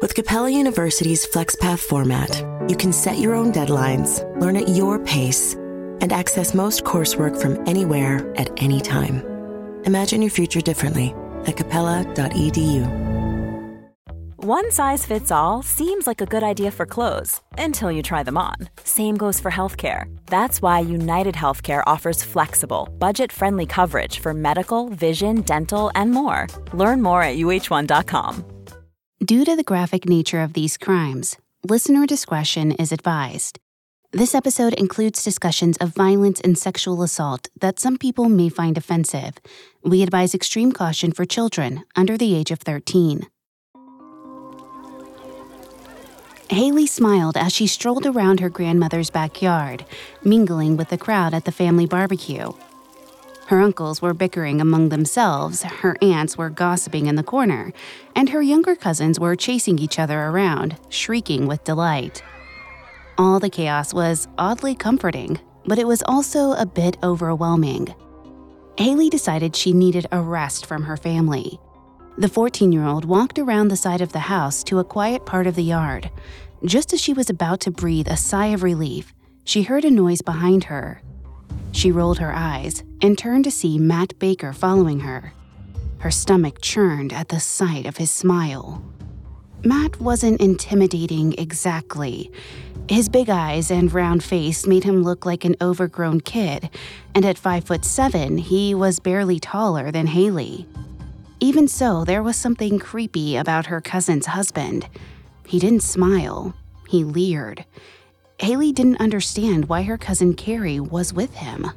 With Capella University's FlexPath format, you can set your own deadlines, learn at your pace, and access most coursework from anywhere at any time. Imagine your future differently at capella.edu. One size fits all seems like a good idea for clothes until you try them on. Same goes for healthcare. That's why United Healthcare offers flexible, budget friendly coverage for medical, vision, dental, and more. Learn more at uh1.com. Due to the graphic nature of these crimes, listener discretion is advised. This episode includes discussions of violence and sexual assault that some people may find offensive. We advise extreme caution for children under the age of 13. Haley smiled as she strolled around her grandmother's backyard, mingling with the crowd at the family barbecue. Her uncles were bickering among themselves, her aunts were gossiping in the corner, and her younger cousins were chasing each other around, shrieking with delight. All the chaos was oddly comforting, but it was also a bit overwhelming. Haley decided she needed a rest from her family. The 14 year old walked around the side of the house to a quiet part of the yard. Just as she was about to breathe a sigh of relief, she heard a noise behind her. She rolled her eyes and turned to see Matt Baker following her. Her stomach churned at the sight of his smile. Matt wasn't intimidating exactly. His big eyes and round face made him look like an overgrown kid, and at 5 foot 7, he was barely taller than Haley. Even so, there was something creepy about her cousin's husband. He didn't smile, he leered. Haley didn't understand why her cousin Kari was with him.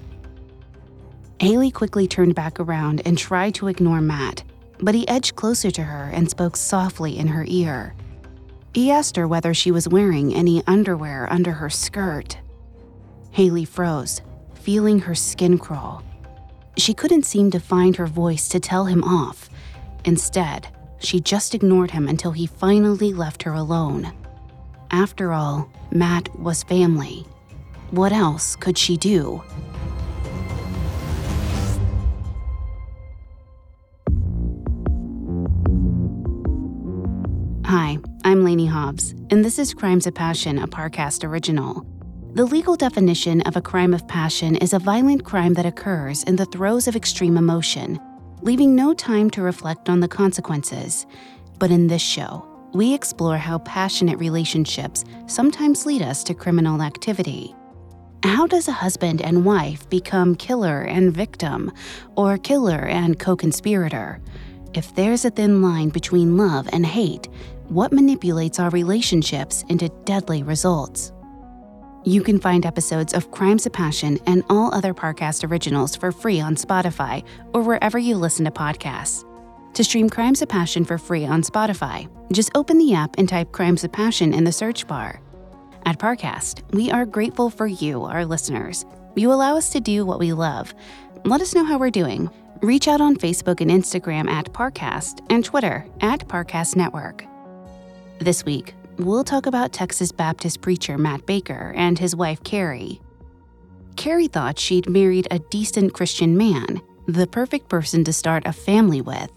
Haley quickly turned back around and tried to ignore Matt, but he edged closer to her and spoke softly in her ear. He asked her whether she was wearing any underwear under her skirt. Haley froze, feeling her skin crawl. She couldn't seem to find her voice to tell him off. Instead, she just ignored him until he finally left her alone. After all, Matt was family. What else could she do? Hi, I'm Lainey Hobbs, and this is Crimes of Passion, a Parcast original. The legal definition of a crime of passion is a violent crime that occurs in the throes of extreme emotion, leaving no time to reflect on the consequences. But in this show, we explore how passionate relationships sometimes lead us to criminal activity. How does a husband and wife become killer and victim, or killer and co conspirator? If there's a thin line between love and hate, what manipulates our relationships into deadly results? You can find episodes of Crimes of Passion and all other Parcast originals for free on Spotify or wherever you listen to podcasts. To stream Crimes of Passion for free on Spotify, just open the app and type Crimes of Passion in the search bar. At Parcast, we are grateful for you, our listeners. You allow us to do what we love. Let us know how we're doing. Reach out on Facebook and Instagram at Parcast and Twitter at Parcast Network. This week, we'll talk about Texas Baptist preacher Matt Baker and his wife Kari. Kari thought she'd married a decent Christian man, the perfect person to start a family with.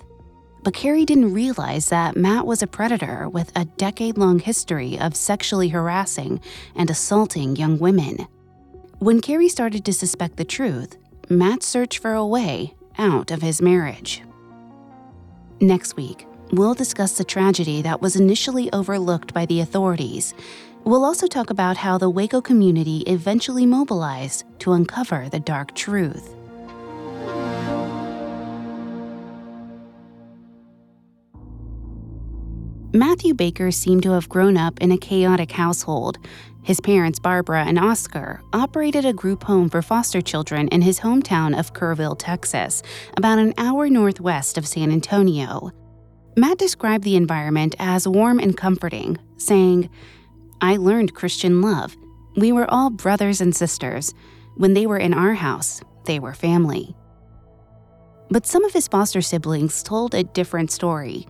But Kari didn't realize that Matt was a predator with a decade long history of sexually harassing and assaulting young women. When Kari started to suspect the truth, Matt searched for a way out of his marriage. Next week, we'll discuss the tragedy that was initially overlooked by the authorities. We'll also talk about how the Waco community eventually mobilized to uncover the dark truth. Matthew Baker seemed to have grown up in a chaotic household. His parents, Barbara and Oscar, operated a group home for foster children in his hometown of Kerrville, Texas, about an hour northwest of San Antonio. Matt described the environment as warm and comforting, saying, I learned Christian love. We were all brothers and sisters. When they were in our house, they were family. But some of his foster siblings told a different story.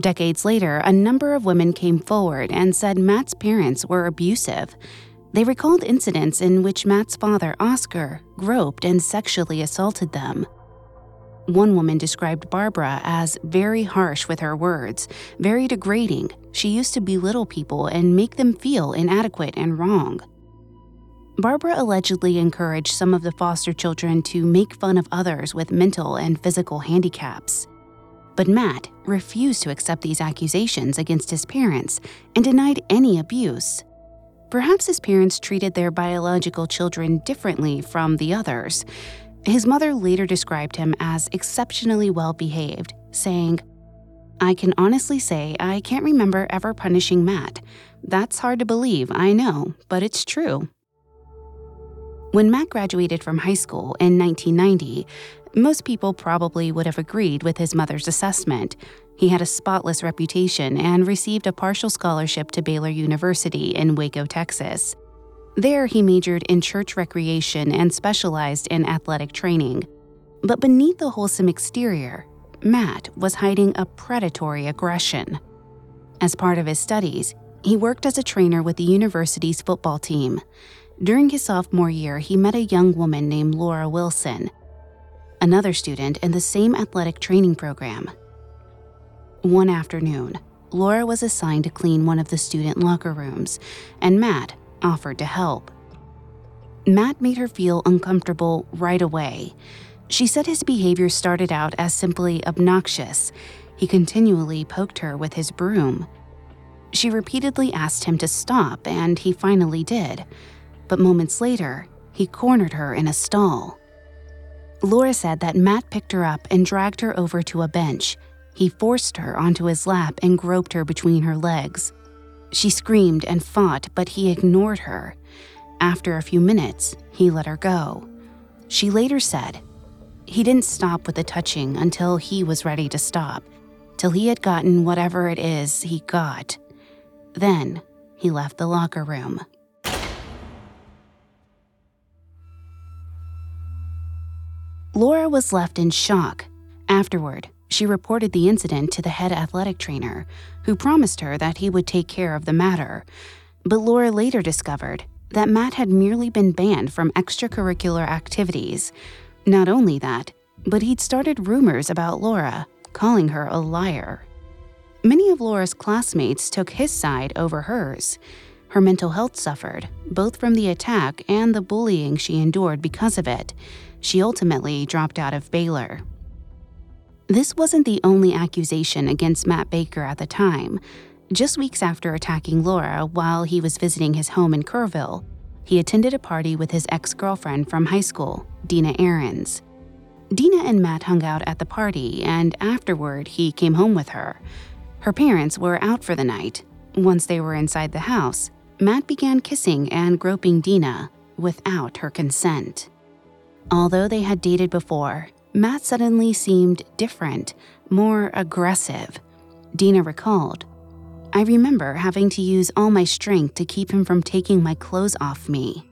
Decades later, a number of women came forward and said Matt's parents were abusive. They recalled incidents in which Matt's father, Oscar, groped and sexually assaulted them. One woman described Barbara as very harsh with her words, very degrading. She used to belittle people and make them feel inadequate and wrong. Barbara allegedly encouraged some of the foster children to make fun of others with mental and physical handicaps. But Matt refused to accept these accusations against his parents and denied any abuse. Perhaps his parents treated their biological children differently from the others. His mother later described him as exceptionally well behaved, saying, I can honestly say I can't remember ever punishing Matt. That's hard to believe, I know, but it's true. When Matt graduated from high school in 1990, most people probably would have agreed with his mother's assessment. He had a spotless reputation and received a partial scholarship to Baylor University in Waco, Texas. There, he majored in church recreation and specialized in athletic training. But beneath the wholesome exterior, Matt was hiding a predatory aggression. As part of his studies, he worked as a trainer with the university's football team. During his sophomore year, he met a young woman named Laura Wilson, another student in the same athletic training program. One afternoon, Laura was assigned to clean one of the student locker rooms, and Matt offered to help. Matt made her feel uncomfortable right away. She said his behavior started out as simply obnoxious. He continually poked her with his broom. She repeatedly asked him to stop, and he finally did but moments later, he cornered her in a stall. Laura said that Matt picked her up and dragged her over to a bench. He forced her onto his lap and groped her between her legs. She screamed and fought, but he ignored her. After a few minutes, he let her go. She later said, He didn't stop with the touching until he was ready to stop, till he had gotten whatever it is he got. Then he left the locker room. Laura was left in shock. Afterward, she reported the incident to the head athletic trainer, who promised her that he would take care of the matter. But Laura later discovered that Matt had merely been banned from extracurricular activities. Not only that, but he'd started rumors about Laura, calling her a liar. Many of Laura's classmates took his side over hers. Her mental health suffered, both from the attack and the bullying she endured because of it she ultimately dropped out of Baylor. This wasn't the only accusation against Matt Baker at the time. Just weeks after attacking Laura while he was visiting his home in Kerrville, he attended a party with his ex girlfriend from high school, Dina Ahrens. Dina and Matt hung out at the party, and afterward, he came home with her. Her parents were out for the night. Once they were inside the house, Matt began kissing and groping Dina without her consent. Although they had dated before, Matt suddenly seemed different, more aggressive. Dina recalled. I remember having to use all my strength to keep him from taking my clothes off me.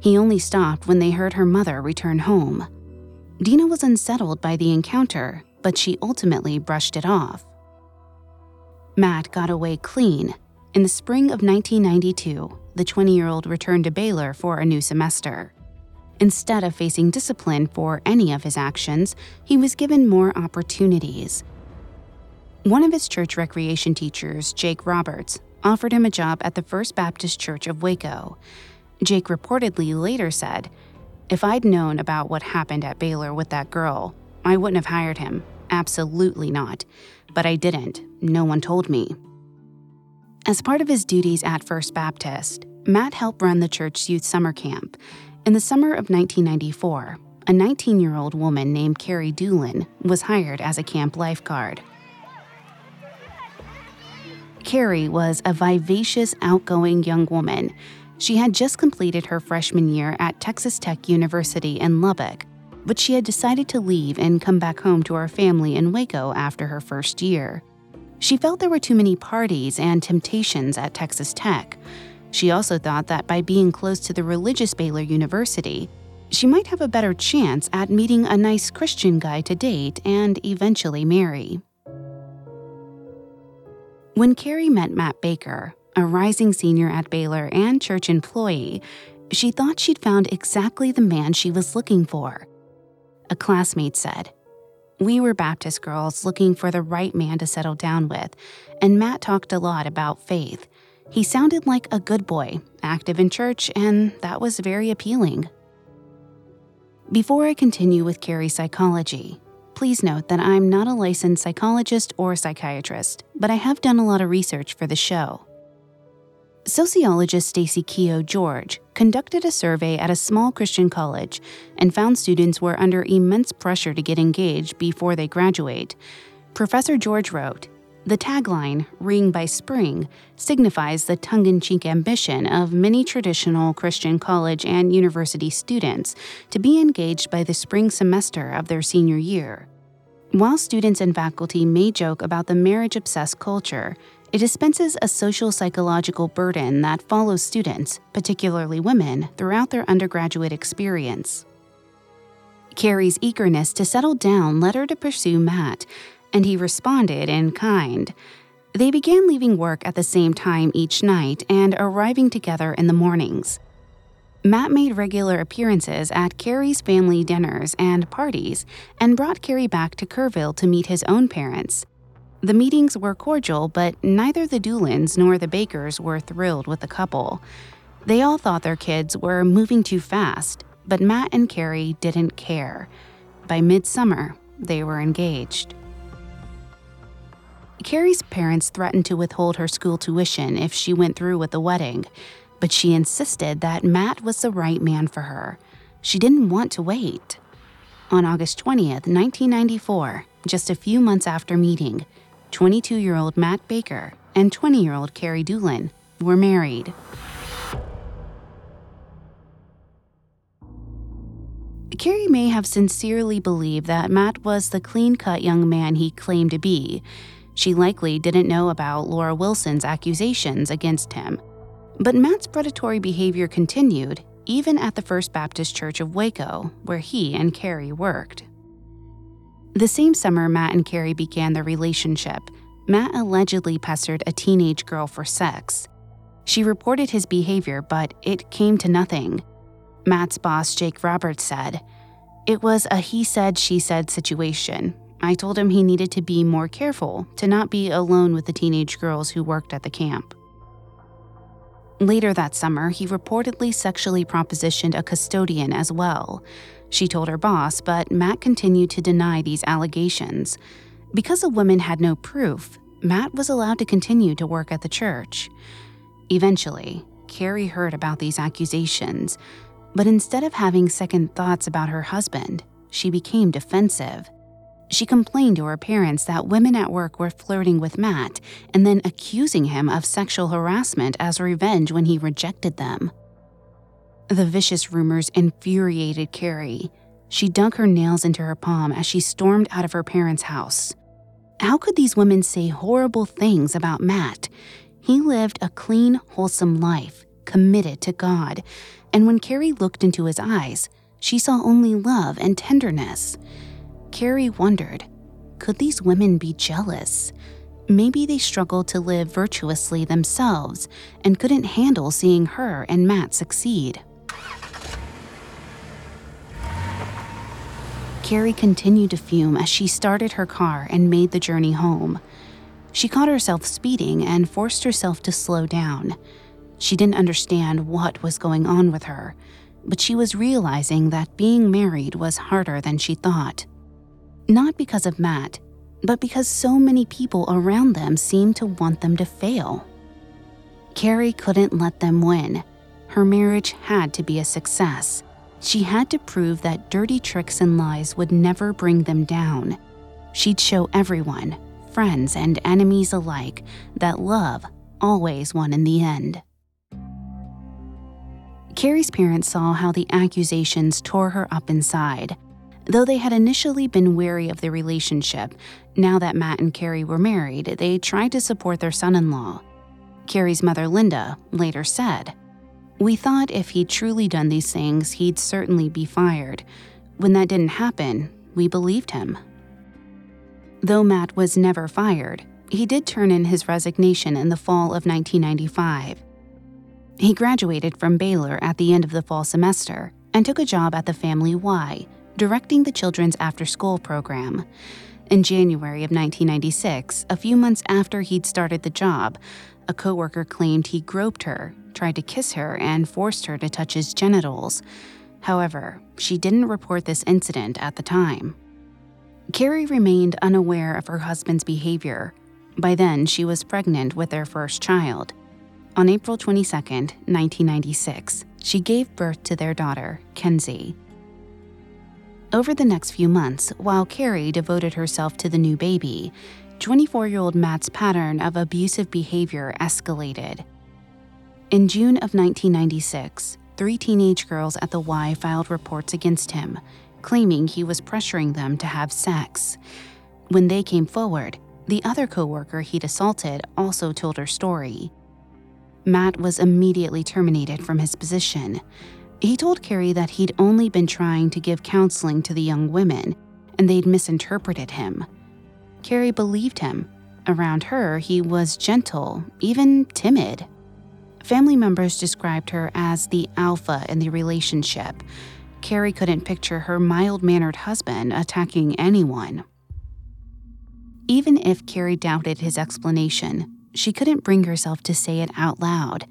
He only stopped when they heard her mother return home. Dina was unsettled by the encounter, but she ultimately brushed it off. Matt got away clean. In the spring of 1992, the 20 year old returned to Baylor for a new semester. Instead of facing discipline for any of his actions, he was given more opportunities. One of his church recreation teachers, Jake Roberts, offered him a job at the First Baptist Church of Waco. Jake reportedly later said, If I'd known about what happened at Baylor with that girl, I wouldn't have hired him. Absolutely not. But I didn't. No one told me. As part of his duties at First Baptist, Matt helped run the church's youth summer camp, in the summer of 1994, a 19 year old woman named Kari Dulin was hired as a camp lifeguard. Kari was a vivacious, outgoing young woman. She had just completed her freshman year at Texas Tech University in Lubbock, but she had decided to leave and come back home to her family in Waco after her first year. She felt there were too many parties and temptations at Texas Tech, She also thought that by being close to the religious Baylor University, she might have a better chance at meeting a nice Christian guy to date and eventually marry. When Kari met Matt Baker, a rising senior at Baylor and church employee, she thought she'd found exactly the man she was looking for. A classmate said, We were Baptist girls looking for the right man to settle down with, and Matt talked a lot about faith. He sounded like a good boy, active in church, and that was very appealing. Before I continue with Kari's psychology, please note that I'm not a licensed psychologist or psychiatrist, but I have done a lot of research for the show. Sociologist Stacy Keogh George conducted a survey at a small Christian college and found students were under immense pressure to get engaged before they graduate. Professor George wrote, the tagline, Ring by Spring, signifies the tongue in cheek ambition of many traditional Christian college and university students to be engaged by the spring semester of their senior year. While students and faculty may joke about the marriage obsessed culture, it dispenses a social psychological burden that follows students, particularly women, throughout their undergraduate experience. Kari's eagerness to settle down led her to pursue Matt, and he responded in kind. They began leaving work at the same time each night and arriving together in the mornings. Matt made regular appearances at Kari's family dinners and parties and brought Kari back to Kerrville to meet his own parents. The meetings were cordial, but neither the Dulins nor the Bakers were thrilled with the couple. They all thought their kids were moving too fast, but Matt and Kari didn't care. By midsummer, they were engaged. Kari's parents threatened to withhold her school tuition if she went through with the wedding, but she insisted that Matt was the right man for her. She didn't want to wait. On August 20th, 1994, just a few months after meeting, 22 year old Matt Baker and 20 year old Kari Dulin were married. Kari may have sincerely believed that Matt was the clean cut young man he claimed to be, she likely didn't know about Laura Wilson's accusations against him. But Matt's predatory behavior continued even at the First Baptist Church of Waco, where he and Kari worked. The same summer Matt and Kari began their relationship, Matt allegedly pestered a teenage girl for sex. She reported his behavior, but it came to nothing. Matt's boss, Jake Roberts, said, It was a he said, she said situation. I told him he needed to be more careful to not be alone with the teenage girls who worked at the camp. Later that summer, he reportedly sexually propositioned a custodian as well. She told her boss, but Matt continued to deny these allegations. Because the woman had no proof, Matt was allowed to continue to work at the church. Eventually, Kari heard about these accusations, but instead of having second thoughts about her husband, she became defensive. She complained to her parents that women at work were flirting with Matt and then accusing him of sexual harassment as revenge when he rejected them. The vicious rumors infuriated Kari. She dug her nails into her palm as she stormed out of her parents' house. How could these women say horrible things about Matt? He lived a clean, wholesome life, committed to God, and when Kari looked into his eyes, she saw only love and tenderness. Kari wondered could these women be jealous? Maybe they struggled to live virtuously themselves and couldn't handle seeing her and Matt succeed. Kari continued to fume as she started her car and made the journey home. She caught herself speeding and forced herself to slow down. She didn't understand what was going on with her, but she was realizing that being married was harder than she thought. Not because of Matt, but because so many people around them seemed to want them to fail. Kari couldn't let them win. Her marriage had to be a success. She had to prove that dirty tricks and lies would never bring them down. She'd show everyone, friends and enemies alike, that love always won in the end. Kari's parents saw how the accusations tore her up inside. Though they had initially been wary of the relationship, now that Matt and Kari were married, they tried to support their son in law. Kari's mother, Linda, later said, We thought if he'd truly done these things, he'd certainly be fired. When that didn't happen, we believed him. Though Matt was never fired, he did turn in his resignation in the fall of 1995. He graduated from Baylor at the end of the fall semester and took a job at the Family Y, directing the children's after school program. In January of 1996, a few months after he'd started the job, a coworker claimed he groped her, tried to kiss her, and forced her to touch his genitals. However, she didn't report this incident at the time. Kari remained unaware of her husband's behavior. By then, she was pregnant with their first child. On April 22, 1996, she gave birth to their daughter, Kenzie. Over the next few months, while Kari devoted herself to the new baby, 24 year old Matt's pattern of abusive behavior escalated. In June of 1996, three teenage girls at the Y filed reports against him, claiming he was pressuring them to have sex. When they came forward, the other coworker he'd assaulted also told her story. Matt was immediately terminated from his position. He told Kari that he'd only been trying to give counseling to the young women, and they'd misinterpreted him. Kari believed him. Around her, he was gentle, even timid. Family members described her as the alpha in the relationship. Kari couldn't picture her mild mannered husband attacking anyone. Even if Kari doubted his explanation, she couldn't bring herself to say it out loud.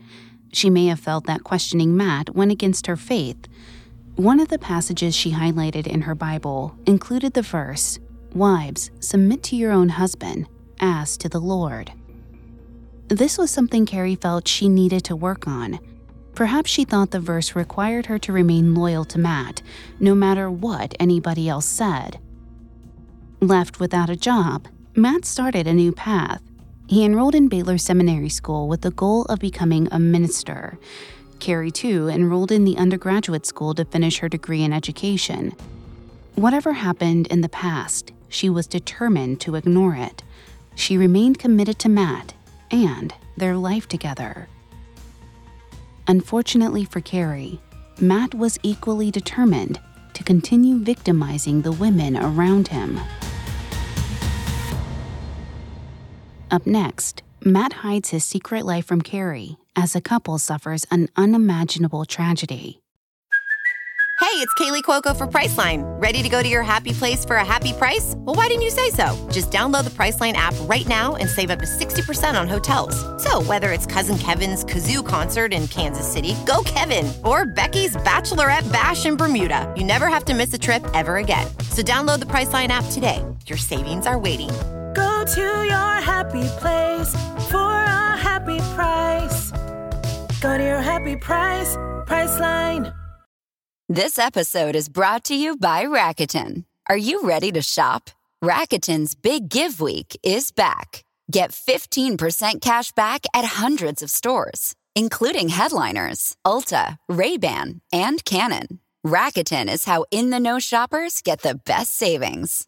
She may have felt that questioning Matt went against her faith. One of the passages she highlighted in her Bible included the verse Wives, submit to your own husband, as to the Lord. This was something Kari felt she needed to work on. Perhaps she thought the verse required her to remain loyal to Matt, no matter what anybody else said. Left without a job, Matt started a new path. He enrolled in Baylor Seminary School with the goal of becoming a minister. Kari, too, enrolled in the undergraduate school to finish her degree in education. Whatever happened in the past, she was determined to ignore it. She remained committed to Matt and their life together. Unfortunately for Kari, Matt was equally determined to continue victimizing the women around him. Up next, Matt hides his secret life from Kari as a couple suffers an unimaginable tragedy. Hey, it's Kaley Cuoco for Priceline. Ready to go to your happy place for a happy price? Well, why didn't you say so? Just download the Priceline app right now and save up to 60% on hotels. So, whether it's Cousin Kevin's Kazoo concert in Kansas City, go Kevin, or Becky's Bachelorette Bash in Bermuda, you never have to miss a trip ever again. So, download the Priceline app today. Your savings are waiting Go to your happy place for a happy price. Go to your happy price, Priceline. This episode is brought to you by Rakuten. Are you ready to shop? Rakuten's Big Give Week is back. Get 15% cash back at hundreds of stores, including headliners, Ulta, Ray-Ban, and Canon. Rakuten is how in-the-know shoppers get the best savings.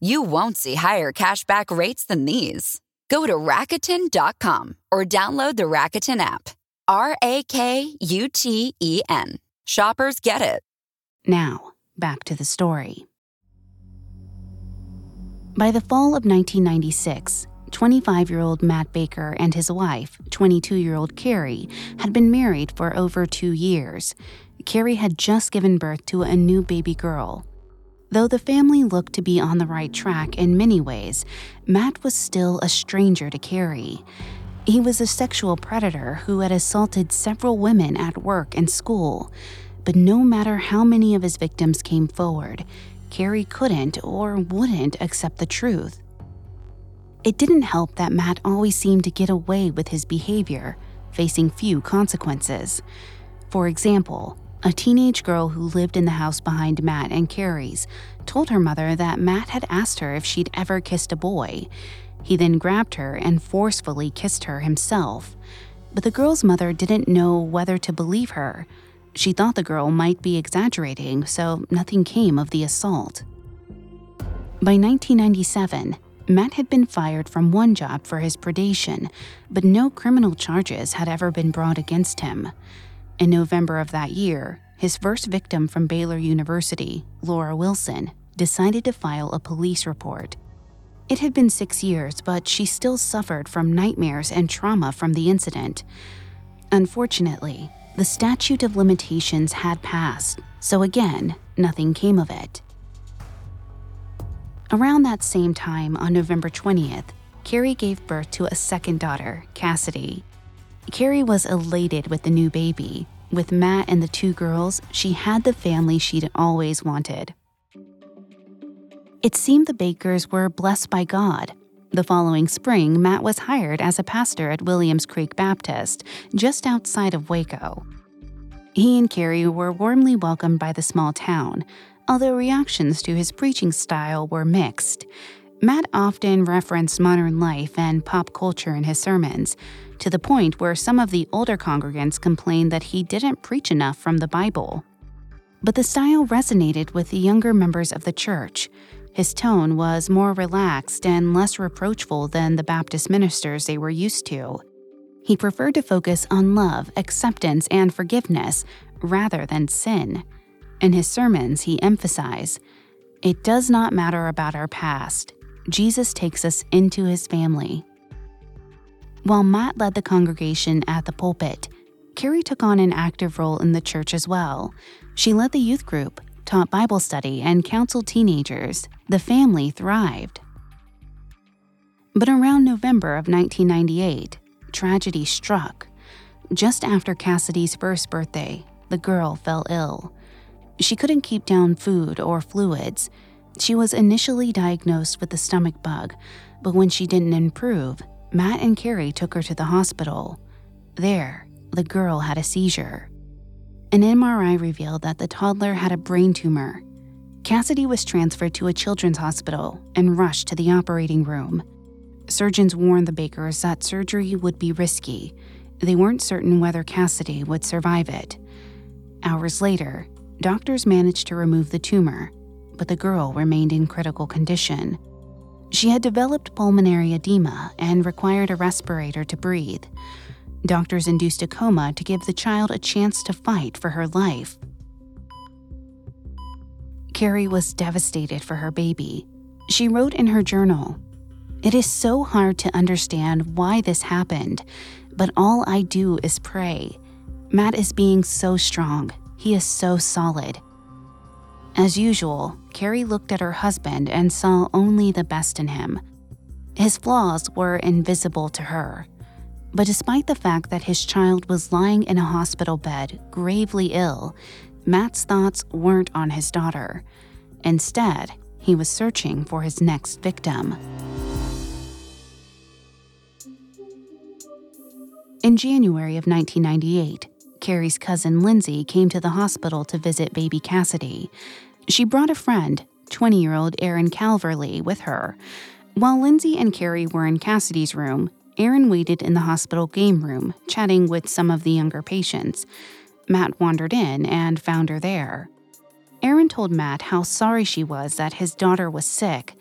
You won't see higher cashback rates than these. Go to Rakuten.com or download the Rakuten app. R A K U T E N. Shoppers get it. Now, back to the story. By the fall of 1996, 25 year old Matt Baker and his wife, 22 year old Kari, had been married for over two years. Kari had just given birth to a new baby girl. Though the family looked to be on the right track in many ways, Matt was still a stranger to Kari. He was a sexual predator who had assaulted several women at work and school. But no matter how many of his victims came forward, Kari couldn't or wouldn't accept the truth. It didn't help that Matt always seemed to get away with his behavior, facing few consequences. For example, a teenage girl who lived in the house behind Matt and Kari's told her mother that Matt had asked her if she'd ever kissed a boy. He then grabbed her and forcefully kissed her himself. But the girl's mother didn't know whether to believe her. She thought the girl might be exaggerating, so nothing came of the assault. By 1997, Matt had been fired from one job for his predation, but no criminal charges had ever been brought against him. In November of that year, his first victim from Baylor University, Laura Wilson, decided to file a police report. It had been six years, but she still suffered from nightmares and trauma from the incident. Unfortunately, the statute of limitations had passed, so again, nothing came of it. Around that same time, on November 20th, Kari gave birth to a second daughter, Cassidy. Kari was elated with the new baby. With Matt and the two girls, she had the family she'd always wanted. It seemed the Bakers were blessed by God. The following spring, Matt was hired as a pastor at Williams Creek Baptist, just outside of Waco. He and Kari were warmly welcomed by the small town, although reactions to his preaching style were mixed. Matt often referenced modern life and pop culture in his sermons, to the point where some of the older congregants complained that he didn't preach enough from the Bible. But the style resonated with the younger members of the church. His tone was more relaxed and less reproachful than the Baptist ministers they were used to. He preferred to focus on love, acceptance, and forgiveness rather than sin. In his sermons, he emphasized it does not matter about our past. Jesus takes us into his family. While Matt led the congregation at the pulpit, Kari took on an active role in the church as well. She led the youth group, taught Bible study, and counseled teenagers. The family thrived. But around November of 1998, tragedy struck. Just after Cassidy's first birthday, the girl fell ill. She couldn't keep down food or fluids. She was initially diagnosed with the stomach bug, but when she didn't improve, Matt and Kari took her to the hospital. There, the girl had a seizure. An MRI revealed that the toddler had a brain tumor. Cassidy was transferred to a children's hospital and rushed to the operating room. Surgeons warned the Bakers that surgery would be risky. They weren't certain whether Cassidy would survive it. Hours later, Doctors managed to remove the tumor, but the girl remained in critical condition. She had developed pulmonary edema and required a respirator to breathe. Doctors induced a coma to give the child a chance to fight for her life. Kari was devastated for her baby. She wrote in her journal It is so hard to understand why this happened, but all I do is pray. Matt is being so strong he is so solid. As usual, Kari looked at her husband and saw only the best in him. His flaws were invisible to her. But despite the fact that his child was lying in a hospital bed, gravely ill, Matt's thoughts weren't on his daughter. Instead, he was searching for his next victim. In January of 1998, Kari's cousin Lindsay came to the hospital to visit baby Cassidy. She brought a friend, 20 year old Erin Calverley, with her. While Lindsay and Kari were in Cassidy's room, Erin waited in the hospital game room, chatting with some of the younger patients. Matt wandered in and found her there. Erin told Matt how sorry she was that his daughter was sick.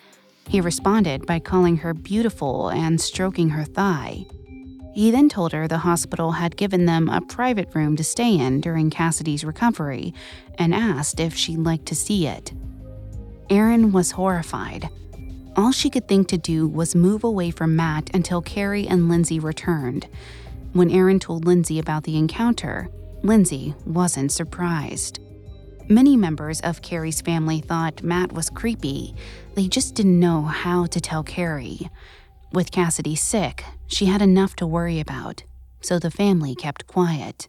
He responded by calling her beautiful and stroking her thigh. He then told her the hospital had given them a private room to stay in during Cassidy's recovery and asked if she'd like to see it. Erin was horrified. All she could think to do was move away from Matt until Kari and Lindsay returned. When Erin told Lindsay about the encounter, Lindsay wasn't surprised. Many members of Kari's family thought Matt was creepy. They just didn't know how to tell Kari. With Cassidy sick, she had enough to worry about, so the family kept quiet.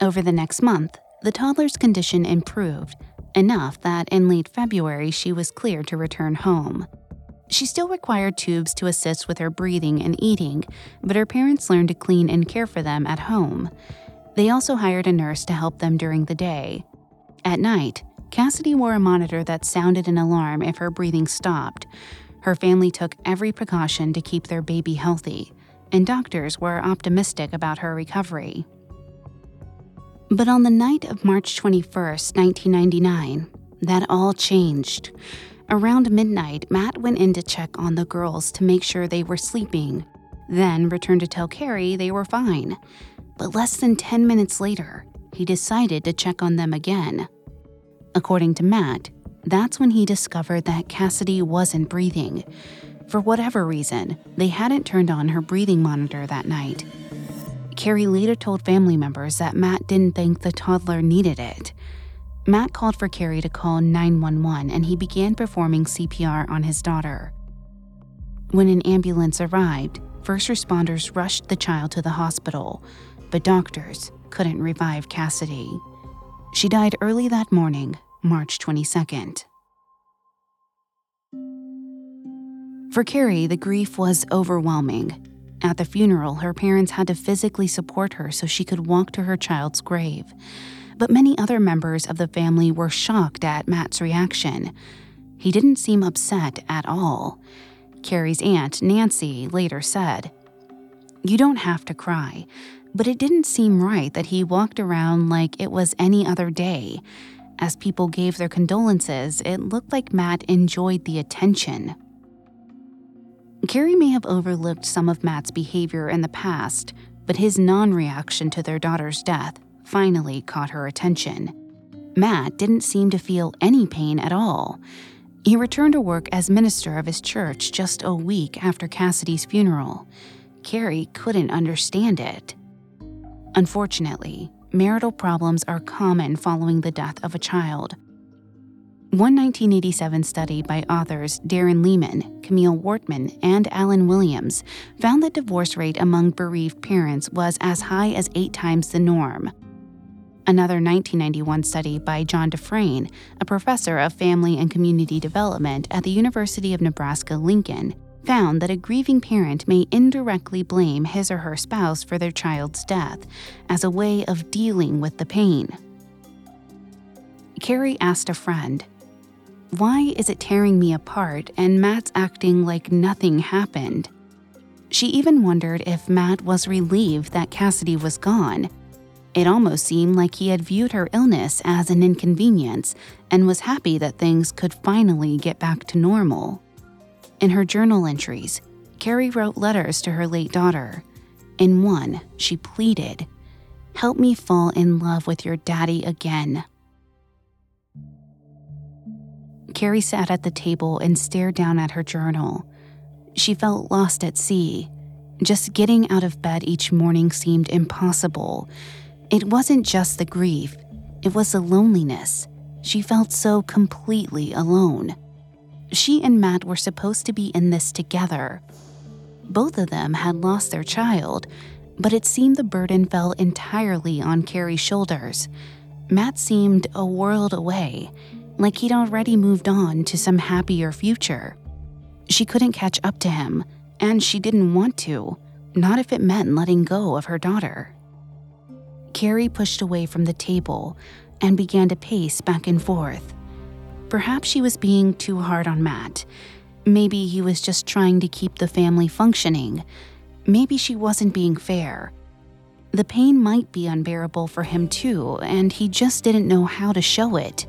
Over the next month, the toddler's condition improved enough that in late February she was cleared to return home. She still required tubes to assist with her breathing and eating, but her parents learned to clean and care for them at home. They also hired a nurse to help them during the day. At night, Cassidy wore a monitor that sounded an alarm if her breathing stopped. Her family took every precaution to keep their baby healthy, and doctors were optimistic about her recovery. But on the night of March 21, 1999, that all changed. Around midnight, Matt went in to check on the girls to make sure they were sleeping, then returned to tell Kari they were fine. But less than 10 minutes later, he decided to check on them again. According to Matt, that's when he discovered that Cassidy wasn't breathing. For whatever reason, they hadn't turned on her breathing monitor that night. Kari later told family members that Matt didn't think the toddler needed it. Matt called for Kari to call 911 and he began performing CPR on his daughter. When an ambulance arrived, first responders rushed the child to the hospital, but doctors couldn't revive Cassidy. She died early that morning, March 22nd. For Kari, the grief was overwhelming. At the funeral, her parents had to physically support her so she could walk to her child's grave. But many other members of the family were shocked at Matt's reaction. He didn't seem upset at all. Kari's aunt, Nancy, later said, You don't have to cry, but it didn't seem right that he walked around like it was any other day. As people gave their condolences, it looked like Matt enjoyed the attention. Kari may have overlooked some of Matt's behavior in the past, but his non reaction to their daughter's death finally caught her attention. Matt didn't seem to feel any pain at all. He returned to work as minister of his church just a week after Cassidy's funeral. Kari couldn't understand it. Unfortunately, marital problems are common following the death of a child. One 1987 study by authors Darrin Lehman, Camille Wortman, and Allan Williams found that divorce rate among bereaved parents was as high as eight times the norm. Another 1991 study by John DeFrain, a professor of family and community development at the University of Nebraska Lincoln, found that a grieving parent may indirectly blame his or her spouse for their child's death as a way of dealing with the pain. Kari asked a friend, Why is it tearing me apart and Matt's acting like nothing happened? She even wondered if Matt was relieved that Cassidy was gone. It almost seemed like he had viewed her illness as an inconvenience and was happy that things could finally get back to normal. In her journal entries, Kari wrote letters to her late daughter. In one, she pleaded, Help me fall in love with your daddy again. Kari sat at the table and stared down at her journal. She felt lost at sea. Just getting out of bed each morning seemed impossible. It wasn't just the grief, it was the loneliness. She felt so completely alone. She and Matt were supposed to be in this together. Both of them had lost their child, but it seemed the burden fell entirely on Kari's shoulders. Matt seemed a world away, like he'd already moved on to some happier future. She couldn't catch up to him, and she didn't want to, not if it meant letting go of her daughter. Kari pushed away from the table and began to pace back and forth. Perhaps she was being too hard on Matt. Maybe he was just trying to keep the family functioning. Maybe she wasn't being fair. The pain might be unbearable for him too, and he just didn't know how to show it.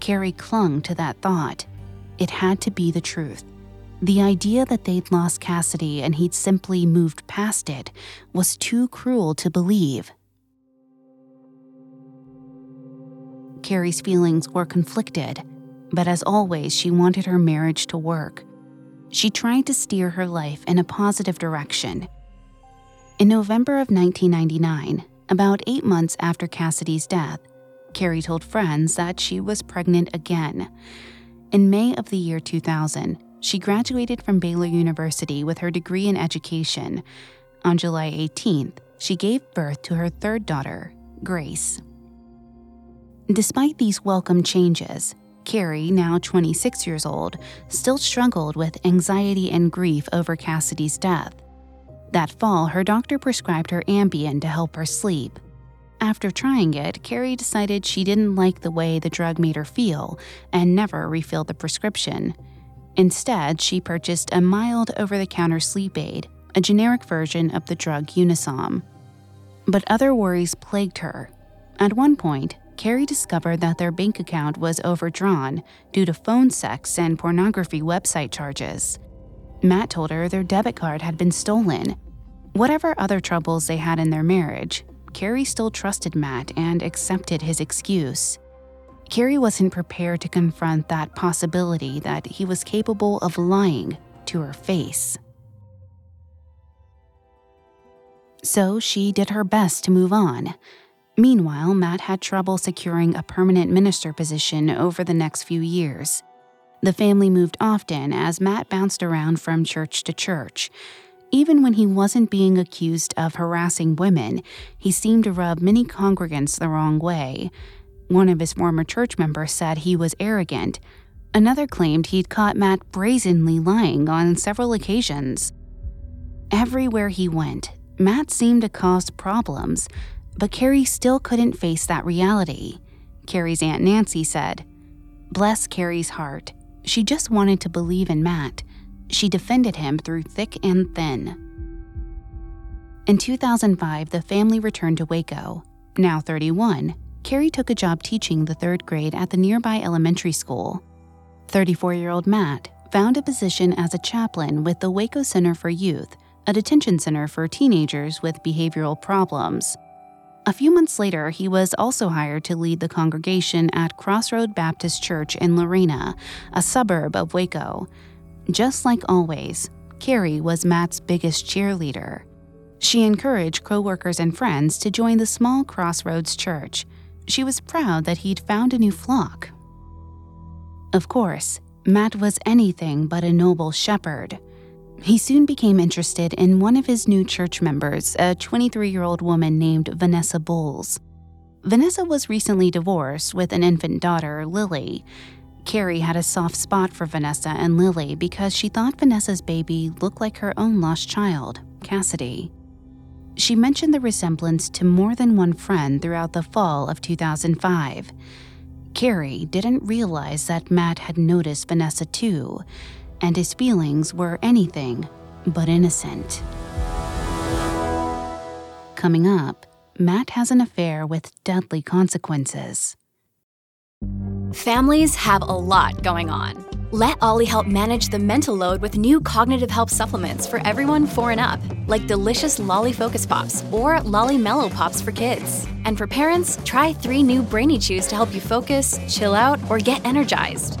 Kari clung to that thought. It had to be the truth. The idea that they'd lost Cassidy and he'd simply moved past it was too cruel to believe. Kari's feelings were conflicted, but as always, she wanted her marriage to work. She tried to steer her life in a positive direction. In November of 1999, about eight months after Cassidy's death, Kari told friends that she was pregnant again. In May of the year 2000, she graduated from Baylor University with her degree in education. On July 18th, she gave birth to her third daughter, Grace. Despite these welcome changes, Kari, now 26 years old, still struggled with anxiety and grief over Cassidy's death. That fall, her doctor prescribed her Ambien to help her sleep. After trying it, Kari decided she didn't like the way the drug made her feel and never refilled the prescription. Instead, she purchased a mild over the counter sleep aid, a generic version of the drug Unisom. But other worries plagued her. At one point, Kari discovered that their bank account was overdrawn due to phone sex and pornography website charges. Matt told her their debit card had been stolen. Whatever other troubles they had in their marriage, Kari still trusted Matt and accepted his excuse. Kari wasn't prepared to confront that possibility that he was capable of lying to her face. So she did her best to move on. Meanwhile, Matt had trouble securing a permanent minister position over the next few years. The family moved often as Matt bounced around from church to church. Even when he wasn't being accused of harassing women, he seemed to rub many congregants the wrong way. One of his former church members said he was arrogant. Another claimed he'd caught Matt brazenly lying on several occasions. Everywhere he went, Matt seemed to cause problems, but Kari still couldn't face that reality. Kari's Aunt Nancy said, Bless Kari's heart. She just wanted to believe in Matt. She defended him through thick and thin. In 2005, the family returned to Waco. Now 31, Kari took a job teaching the third grade at the nearby elementary school. 34 year old Matt found a position as a chaplain with the Waco Center for Youth, a detention center for teenagers with behavioral problems. A few months later, he was also hired to lead the congregation at Crossroad Baptist Church in Lorena, a suburb of Waco. Just like always, Kari was Matt's biggest cheerleader. She encouraged coworkers and friends to join the small Crossroads church. She was proud that he'd found a new flock. Of course, Matt was anything but a noble shepherd. He soon became interested in one of his new church members, a 23 year old woman named Vanessa Bowles. Vanessa was recently divorced with an infant daughter, Lily. Kari had a soft spot for Vanessa and Lily because she thought Vanessa's baby looked like her own lost child, Cassidy. She mentioned the resemblance to more than one friend throughout the fall of 2005. Kari didn't realize that Matt had noticed Vanessa too, and his feelings were anything but innocent. Coming up, Matt has an affair with deadly consequences. Families have a lot going on. Let Olly help manage the mental load with new cognitive help supplements for everyone four and up, like delicious Olly Focus Pops or Olly Mellow Pops for kids. And for parents, try three new Brainy Chews to help you focus, chill out, or get energized.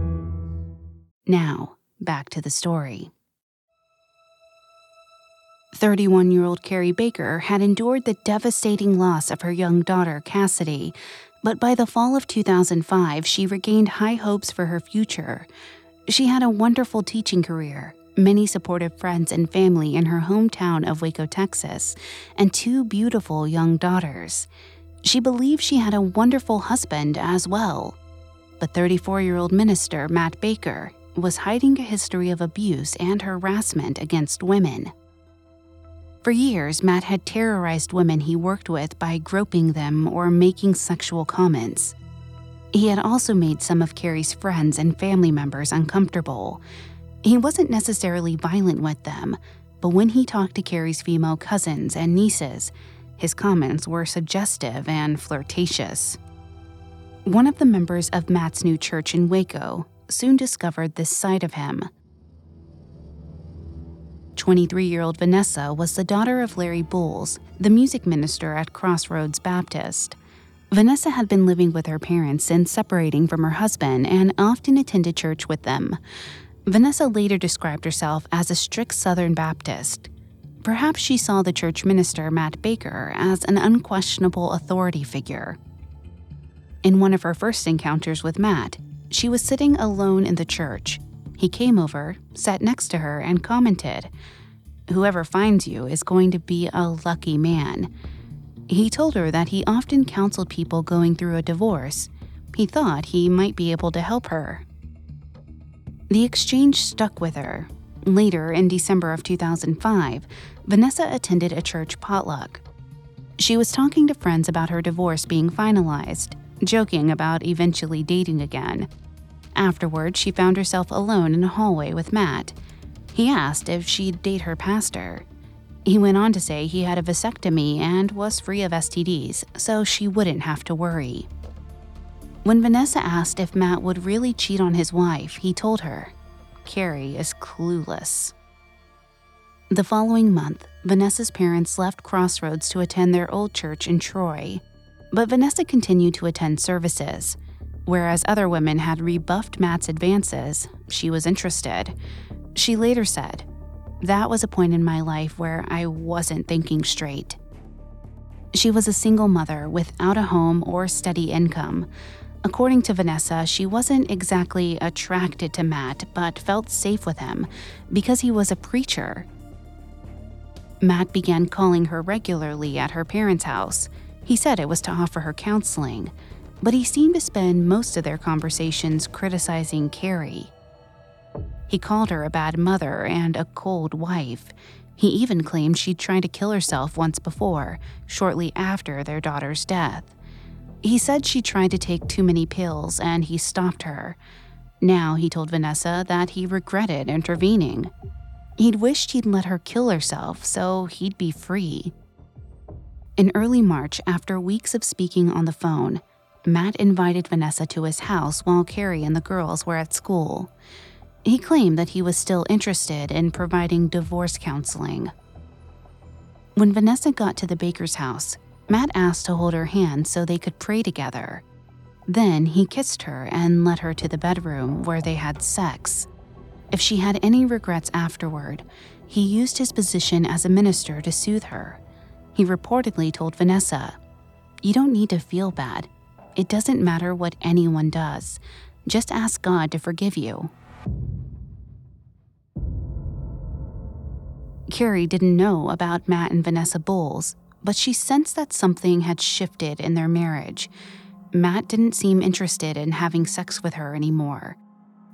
Now, back to the story. 31 year old Kari Baker had endured the devastating loss of her young daughter, Cassidy, but by the fall of 2005, she regained high hopes for her future. She had a wonderful teaching career, many supportive friends and family in her hometown of Waco, Texas, and two beautiful young daughters. She believed she had a wonderful husband as well. But 34 year old minister Matt Baker was hiding a history of abuse and harassment against women. For years, Matt had terrorized women he worked with by groping them or making sexual comments. He had also made some of Kari's friends and family members uncomfortable. He wasn't necessarily violent with them, but when he talked to Kari's female cousins and nieces, his comments were suggestive and flirtatious. One of the members of Matt's new church in Waco soon discovered this side of him. 23 year old Vanessa was the daughter of Larry Bowles, the music minister at Crossroads Baptist. Vanessa had been living with her parents since separating from her husband and often attended church with them. Vanessa later described herself as a strict Southern Baptist. Perhaps she saw the church minister, Matt Baker, as an unquestionable authority figure. In one of her first encounters with Matt, she was sitting alone in the church. He came over, sat next to her, and commented, Whoever finds you is going to be a lucky man. He told her that he often counseled people going through a divorce. He thought he might be able to help her. The exchange stuck with her. Later, in December of 2005, Vanessa attended a church potluck. She was talking to friends about her divorce being finalized, joking about eventually dating again. Afterward, she found herself alone in a hallway with Matt. He asked if she'd date her pastor. He went on to say he had a vasectomy and was free of STDs, so she wouldn't have to worry. When Vanessa asked if Matt would really cheat on his wife, he told her, Kari is clueless. The following month, Vanessa's parents left Crossroads to attend their old church in Troy. But Vanessa continued to attend services. Whereas other women had rebuffed Matt's advances, she was interested. She later said, that was a point in my life where I wasn't thinking straight. She was a single mother without a home or steady income. According to Vanessa, she wasn't exactly attracted to Matt, but felt safe with him because he was a preacher. Matt began calling her regularly at her parents' house. He said it was to offer her counseling, but he seemed to spend most of their conversations criticizing Kari. He called her a bad mother and a cold wife. He even claimed she'd tried to kill herself once before, shortly after their daughter's death. He said she tried to take too many pills and he stopped her. Now he told Vanessa that he regretted intervening. He'd wished he'd let her kill herself so he'd be free. In early March, after weeks of speaking on the phone, Matt invited Vanessa to his house while Kari and the girls were at school. He claimed that he was still interested in providing divorce counseling. When Vanessa got to the baker's house, Matt asked to hold her hand so they could pray together. Then he kissed her and led her to the bedroom where they had sex. If she had any regrets afterward, he used his position as a minister to soothe her. He reportedly told Vanessa, You don't need to feel bad. It doesn't matter what anyone does. Just ask God to forgive you. Kari didn't know about Matt and Vanessa Bowles, but she sensed that something had shifted in their marriage. Matt didn't seem interested in having sex with her anymore.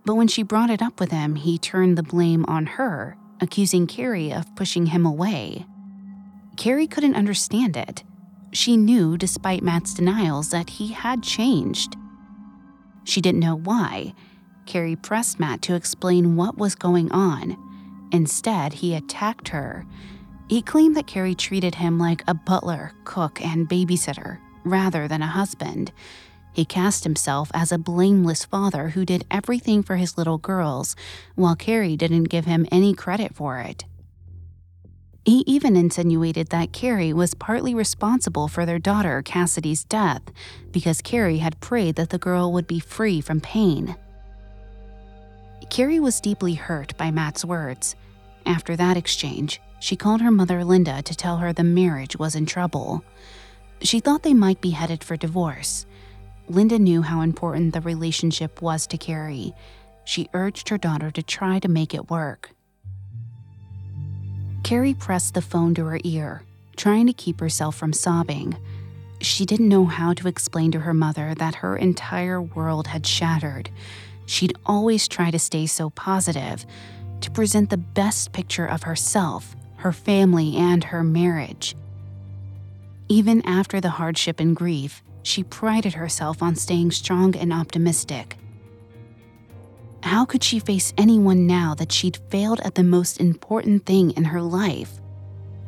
But when she brought it up with him, he turned the blame on her, accusing Kari of pushing him away. Kari couldn't understand it. She knew, despite Matt's denials, that he had changed. She didn't know why. Kari pressed Matt to explain what was going on, Instead, he attacked her. He claimed that Kari treated him like a butler, cook, and babysitter, rather than a husband. He cast himself as a blameless father who did everything for his little girls, while Kari didn't give him any credit for it. He even insinuated that Kari was partly responsible for their daughter Cassidy's death because Kari had prayed that the girl would be free from pain. Kari was deeply hurt by Matt's words. After that exchange, she called her mother Linda to tell her the marriage was in trouble. She thought they might be headed for divorce. Linda knew how important the relationship was to Kari. She urged her daughter to try to make it work. Kari pressed the phone to her ear, trying to keep herself from sobbing. She didn't know how to explain to her mother that her entire world had shattered she'd always try to stay so positive, to present the best picture of herself, her family, and her marriage. Even after the hardship and grief, she prided herself on staying strong and optimistic. How could she face anyone now that she'd failed at the most important thing in her life?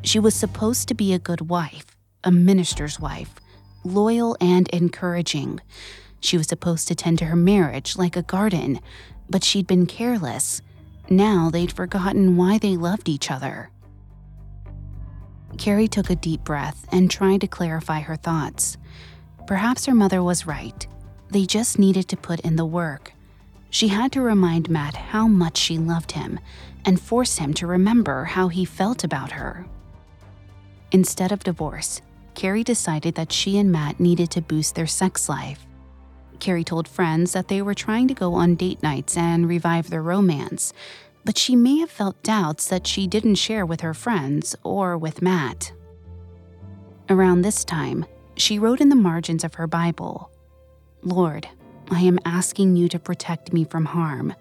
She was supposed to be a good wife, a minister's wife, loyal and encouraging, she was supposed to tend to her marriage like a garden, but she'd been careless. Now they'd forgotten why they loved each other. Kari took a deep breath and tried to clarify her thoughts. Perhaps her mother was right. They just needed to put in the work. She had to remind Matt how much she loved him and force him to remember how he felt about her. Instead of divorce, Kari decided that she and Matt needed to boost their sex life. Kari told friends that they were trying to go on date nights and revive their romance, but she may have felt doubts that she didn't share with her friends or with Matt. Around this time, she wrote in the margins of her Bible Lord, I am asking you to protect me from harm.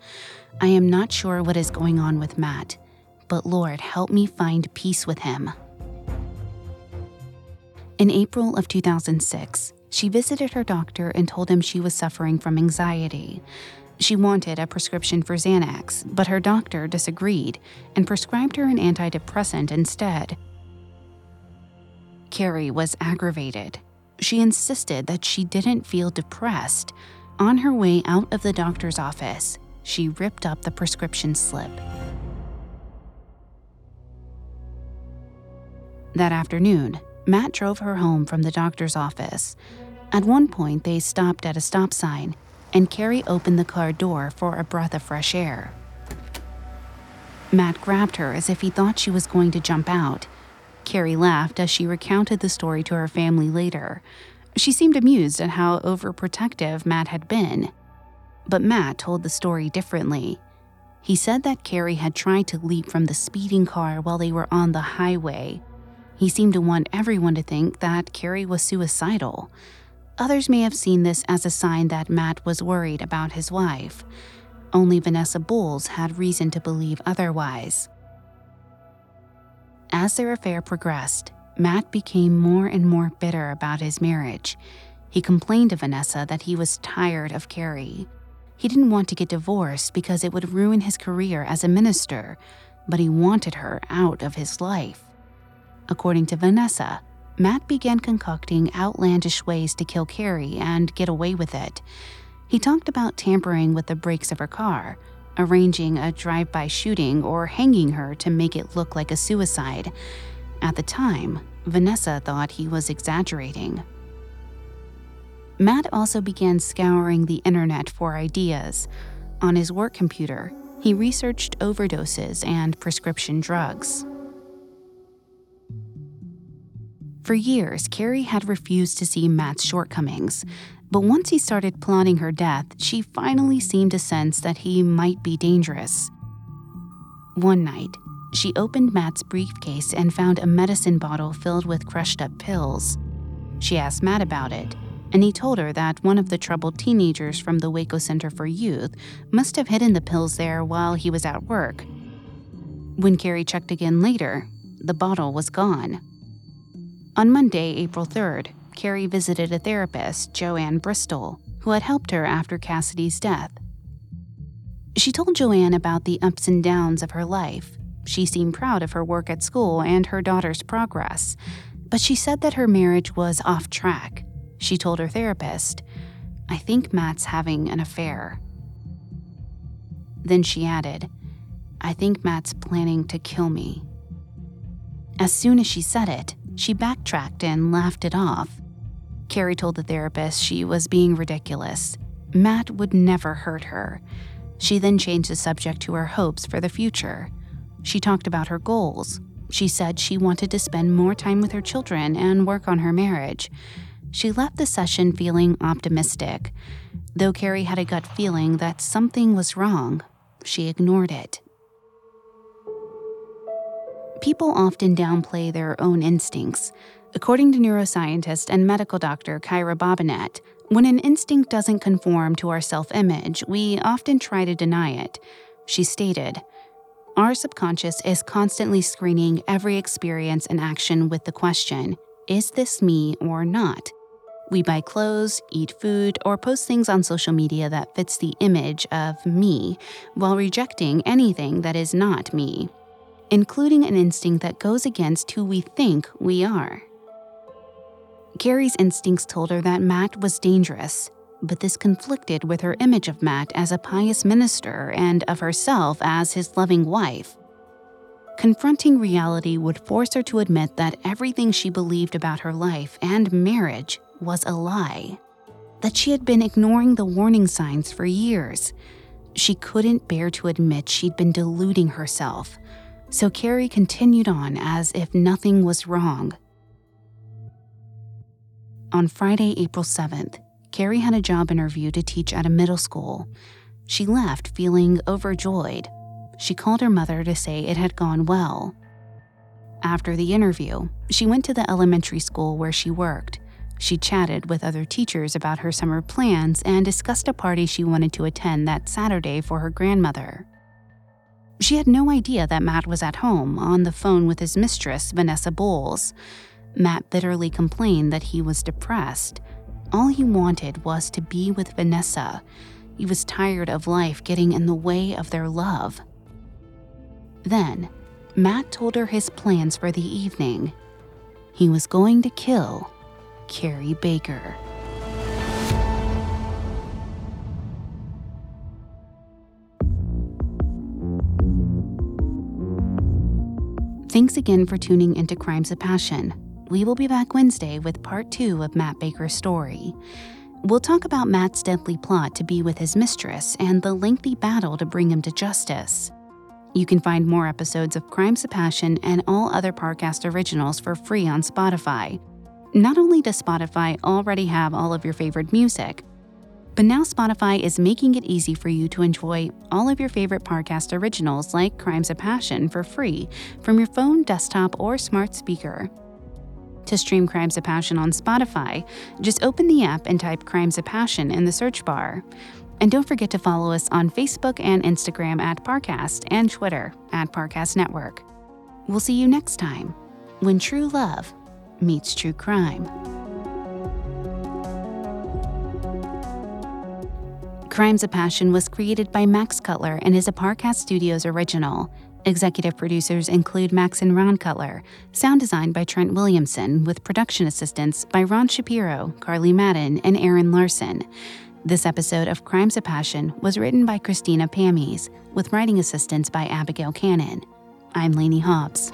I am not sure what is going on with Matt, but Lord, help me find peace with him. In April of 2006, she visited her doctor and told him she was suffering from anxiety. She wanted a prescription for Xanax, but her doctor disagreed and prescribed her an antidepressant instead. Kari was aggravated. She insisted that she didn't feel depressed. On her way out of the doctor's office, she ripped up the prescription slip. That afternoon, Matt drove her home from the doctor's office. At one point, they stopped at a stop sign, and Kari opened the car door for a breath of fresh air. Matt grabbed her as if he thought she was going to jump out. Kari laughed as she recounted the story to her family later. She seemed amused at how overprotective Matt had been. But Matt told the story differently. He said that Kari had tried to leap from the speeding car while they were on the highway. He seemed to want everyone to think that Kari was suicidal. Others may have seen this as a sign that Matt was worried about his wife. Only Vanessa Bowles had reason to believe otherwise. As their affair progressed, Matt became more and more bitter about his marriage. He complained to Vanessa that he was tired of Kari. He didn't want to get divorced because it would ruin his career as a minister, but he wanted her out of his life. According to Vanessa, Matt began concocting outlandish ways to kill Kari and get away with it. He talked about tampering with the brakes of her car, arranging a drive by shooting, or hanging her to make it look like a suicide. At the time, Vanessa thought he was exaggerating. Matt also began scouring the internet for ideas. On his work computer, he researched overdoses and prescription drugs. For years, Kari had refused to see Matt's shortcomings, but once he started plotting her death, she finally seemed to sense that he might be dangerous. One night, she opened Matt's briefcase and found a medicine bottle filled with crushed up pills. She asked Matt about it, and he told her that one of the troubled teenagers from the Waco Center for Youth must have hidden the pills there while he was at work. When Kari checked again later, the bottle was gone. On Monday, April 3rd, Kari visited a therapist, Joanne Bristol, who had helped her after Cassidy's death. She told Joanne about the ups and downs of her life. She seemed proud of her work at school and her daughter's progress, but she said that her marriage was off track. She told her therapist, I think Matt's having an affair. Then she added, I think Matt's planning to kill me. As soon as she said it, she backtracked and laughed it off. Kari told the therapist she was being ridiculous. Matt would never hurt her. She then changed the subject to her hopes for the future. She talked about her goals. She said she wanted to spend more time with her children and work on her marriage. She left the session feeling optimistic. Though Kari had a gut feeling that something was wrong, she ignored it. People often downplay their own instincts. According to neuroscientist and medical doctor Kyra Bobinet, when an instinct doesn't conform to our self image, we often try to deny it. She stated, Our subconscious is constantly screening every experience and action with the question Is this me or not? We buy clothes, eat food, or post things on social media that fits the image of me, while rejecting anything that is not me including an instinct that goes against who we think we are. Kari's instincts told her that Matt was dangerous. But this conflicted with her image of Matt as a pious minister and of herself as his loving wife. Confronting reality would force her to admit that everything she believed about her life and marriage was a lie, that she had been ignoring the warning signs for years. She couldn't bear to admit she'd been deluding herself, so Kari continued on as if nothing was wrong. On Friday, April 7th, Kari had a job interview to teach at a middle school. She left feeling overjoyed. She called her mother to say it had gone well. After the interview, she went to the elementary school where she worked. She chatted with other teachers about her summer plans and discussed a party she wanted to attend that Saturday for her grandmother. She had no idea that Matt was at home on the phone with his mistress, Vanessa Bowles. Matt bitterly complained that he was depressed. All he wanted was to be with Vanessa. He was tired of life getting in the way of their love. Then, Matt told her his plans for the evening. He was going to kill Kari Baker. Thanks again for tuning into Crimes of Passion. We will be back Wednesday with part two of Matt Baker's story. We'll talk about Matt's deadly plot to be with his mistress and the lengthy battle to bring him to justice. You can find more episodes of Crimes of Passion and all other Parcast originals for free on Spotify. Not only does Spotify already have all of your favorite music, but now Spotify is making it easy for you to enjoy all of your favorite Parcast originals like Crimes of Passion for free from your phone, desktop, or smart speaker. To stream Crimes of Passion on Spotify, just open the app and type Crimes of Passion in the search bar. And don't forget to follow us on Facebook and Instagram at Parcast and Twitter at Parcast Network. We'll see you next time when true love meets true crime. Crimes of Passion was created by Max Cutler and is a Parcast Studios original. Executive producers include Max and Ron Cutler, sound design by Trent Williamson, with production assistance by Ron Shapiro, Carly Madden, and Aaron Larson. This episode of Crimes of Passion was written by Christina Pamies, with writing assistance by Abigail Cannon. I'm Lainey Hobbs.